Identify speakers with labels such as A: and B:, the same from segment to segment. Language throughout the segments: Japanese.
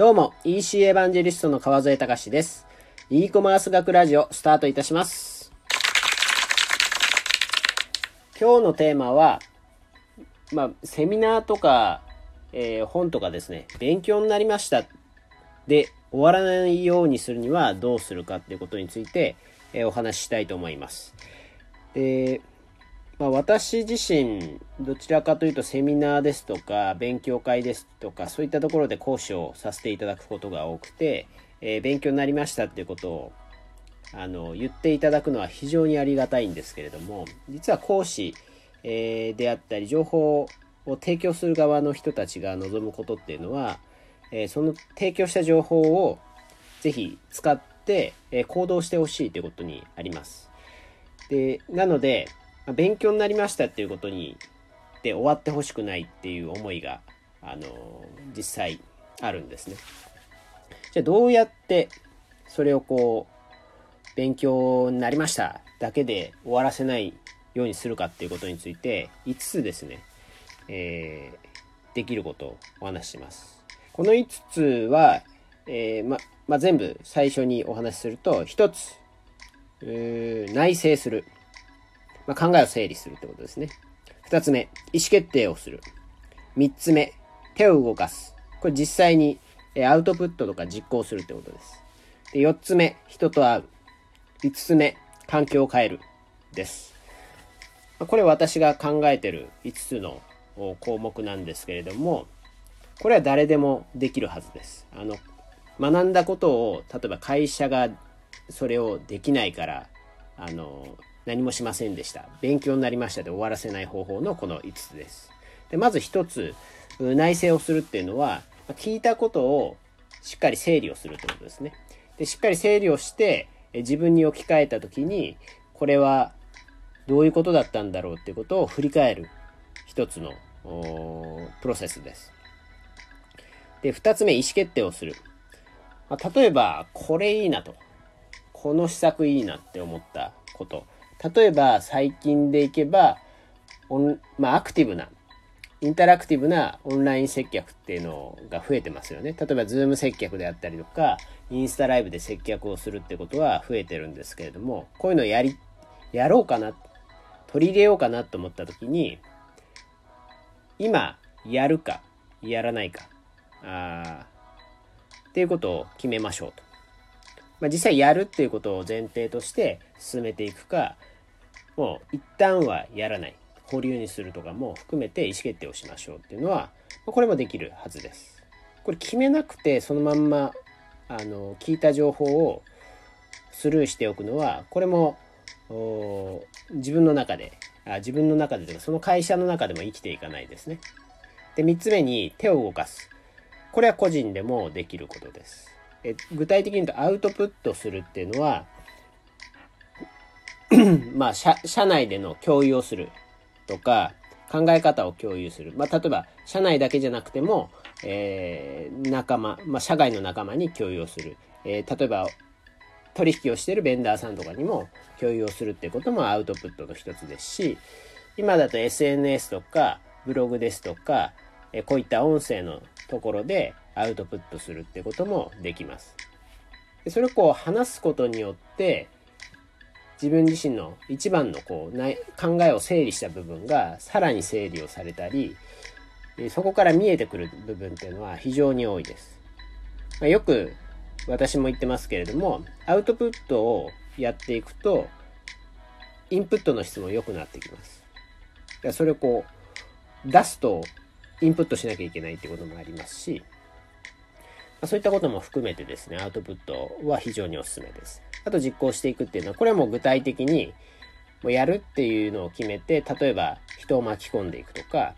A: どうも、EC エヴァンジェリストの川添隆です。e コマース学ラジオスタートいたします。今日のテーマは、まあ、セミナーとか、えー、本とかですね、勉強になりましたで終わらないようにするにはどうするかっていうことについて、えー、お話ししたいと思います。で、まあ、私自身どちらかというとセミナーですとか勉強会ですとかそういったところで講師をさせていただくことが多くて、えー、勉強になりましたっていうことをあの言っていただくのは非常にありがたいんですけれども実は講師、えー、であったり情報を提供する側の人たちが望むことっていうのは、えー、その提供した情報をぜひ使って、え行動してほしいということにあります。でなので勉強になりましたっていうことにで終わってほしくないっていう思いが、あの実際あるんですね。じゃあどうやってそれをこう勉強になりましただけで終わらせないようにするかっていうことについて5つですね、えー、できることをお話しします。この5つは、えー、ま、まあ、全部最初にお話しすると1つ内省する。まあ、考えを整理するってことですね。二つ目、意思決定をする。三つ目、手を動かす。これ実際にアウトプットとか実行するってことです。で、四つ目、人と会う。五つ目、環境を変える。です。これ私が考えてる5つの項目なんですけれども、これは誰でもできるはずです。あの、学んだことを、例えば会社がそれをできないから、あの、何もしませんでした。勉強になりましたで終わらせない方法のこの5つです。でまず1つ、内省をするっていうのは、聞いたことをしっかり整理をするってことですね。でしっかり整理をして、自分に置き換えた時に、これはどういうことだったんだろうっていうことを振り返る一つのプロセスです。で、二つ目、意思決定をする。まあ、例えば、これいいなと。この施策いいなって思ったこと。例えば最近でいけば、オンまあ、アクティブな、インタラクティブなオンライン接客っていうのが増えてますよね。例えば、 Zoom 接客であったりとか、インスタライブで接客をするってことは増えてるんですけれども、こういうのやり、やろうかな、取り入れようかなと思った時に、今、やるか、やらないか、あっていうことを決めましょうと。まあ、実際やるっていうことを前提として進めていくか、もう一旦はやらない。保留にするとかも含めて意思決定をしましょうっていうのは、まこれもできるはずです。これ決めなくてそのまんま、あの、聞いた情報をスルーしておくのは、これも自分の中で、あ自分の中でというか、その会社の中でも生きていかないですね。で、3つ目に手を動かす。これは個人でもできることです。え具体的に言うとアウトプットするっていうのは まあ社、内での共有をするとか、考え方を共有する。まあ、例えば、社内だけじゃなくても、えー、仲間、まあ、社外の仲間に共有をする。えー、例えば、取引をしてるベンダーさんとかにも共有をするってこともアウトプットの一つですし、今だと SNS とか、ブログですとか、えこういった音声のところでアウトプットするってこともできます。でそれをこう話すことによって自分自身の一番のこう考えを整理した部分がさらに整理をされたりそこから見えてくる部分っていうのは非常に多いです。まあ、よく私も言ってますけれどもアウトプットをやっていくとインプットの質も良くなってきます。それをこう出すとインプットしなきゃいけないってこともありますしまそういったことも含めてですね、アウトプットは非常におすすめです。あと実行していくっていうのは、これはもう具体的に、もうやるっていうのを決めて、例えば人を巻き込んでいくとか、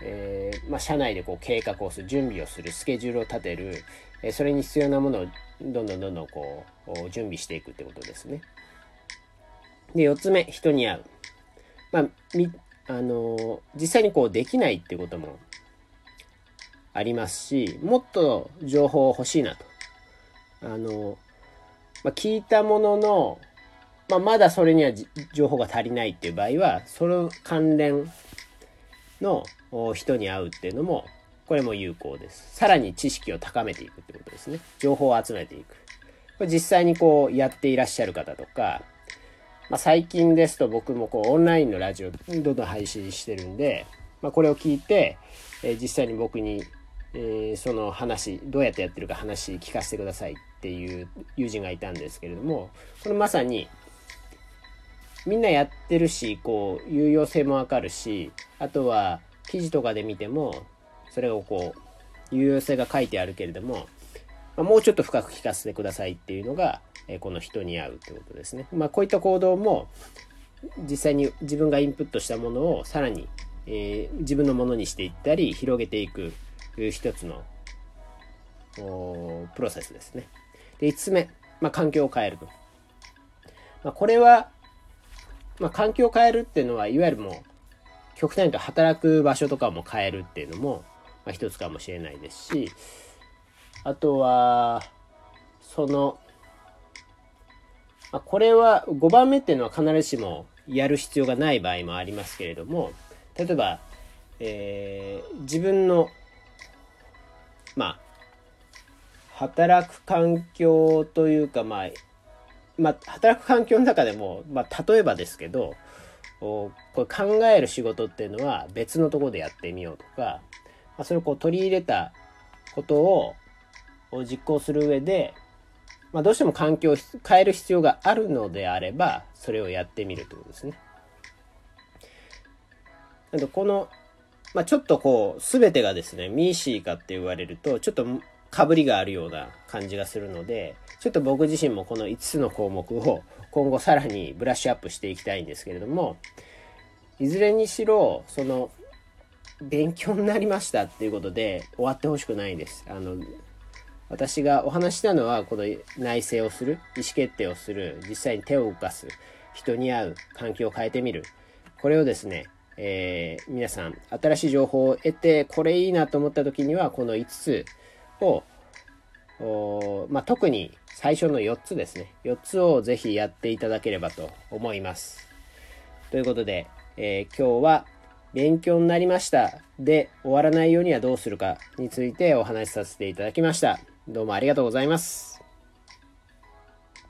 A: えー、まあ、社内でこう計画をする、準備をする、スケジュールを立てる、え、それに必要なものをどんどんどんどんこう、準備していくってことですね。で、四つ目、人に会う。まあ、あの、実際にこうできないってこともありますし、もっと情報欲しいなと。あの、まあ、聞いたものの、まあ、まだそれには情報が足りないっていう場合は、その関連の人に会うっていうのも、ここれも有効です。さらに知識を高めていくってことですね。情報を集めていく。これ実際にこうやっていらっしゃる方とか、まあ、最近ですと僕もこうオンラインのラジオどんどん配信してるんで、まあ、これを聞いて、えー、実際に僕に、えー、その話どうやってやってるか話聞かせてくださいっていう友人がいたんですけれどもこれまさにみんなやってるしこう有用性もわかるしあとは記事とかで見てもそれをこう有用性が書いてあるけれども、まあ、もうちょっと深く聞かせてくださいっていうのが、えこの人に合うってことですね。まあ、こういった行動も実際に自分がインプットしたものをさらに、えー、自分のものにしていったり広げていく一つのプロセスですね。で5つ目、まあ、環境を変えると。まあ、これはまあ、環境を変えるっていうのは、いわゆるもう、極端に言うと働く場所とかも変えるっていうのも、まあ、一つかもしれないですし、あとは、その、まあ、これは5番目っていうのは必ずしもやる必要がない場合もありますけれども、例えば、えー、自分の、まあ、働く環境というか、まあ、まあ、働く環境の中でも、まあ、例えばですけど、これ考える仕事っていうのは別のところでやってみようとか、まあ、それをこう取り入れたことを実行する上で、まあ、どうしても環境を変える必要があるのであれば、それをやってみるということですね。なんでこの、まあ、ちょっとこう、すべてがですね、ミーシーかって言われると、ちょっとかぶりがあるような感じがするので、ちょっと僕自身もこの5つの項目を今後さらにブラッシュアップしていきたいんですけれども、いずれにしろ、その、勉強になりましたっていうことで終わってほしくないです。あの、私がお話したのは、この内政をする、意思決定をする、実際に手を動かす、人に会う、環境を変えてみる。これをですね、えー、皆さん、新しい情報を得て、これいいなと思った時には、この5つを、まあ、特に最初の4つですね。4つをぜひやっていただければと思います。ということで、えー、今日は勉強になりましたで終わらないようにはどうするかについてお話しさせていただきました。どうもありがとうございます。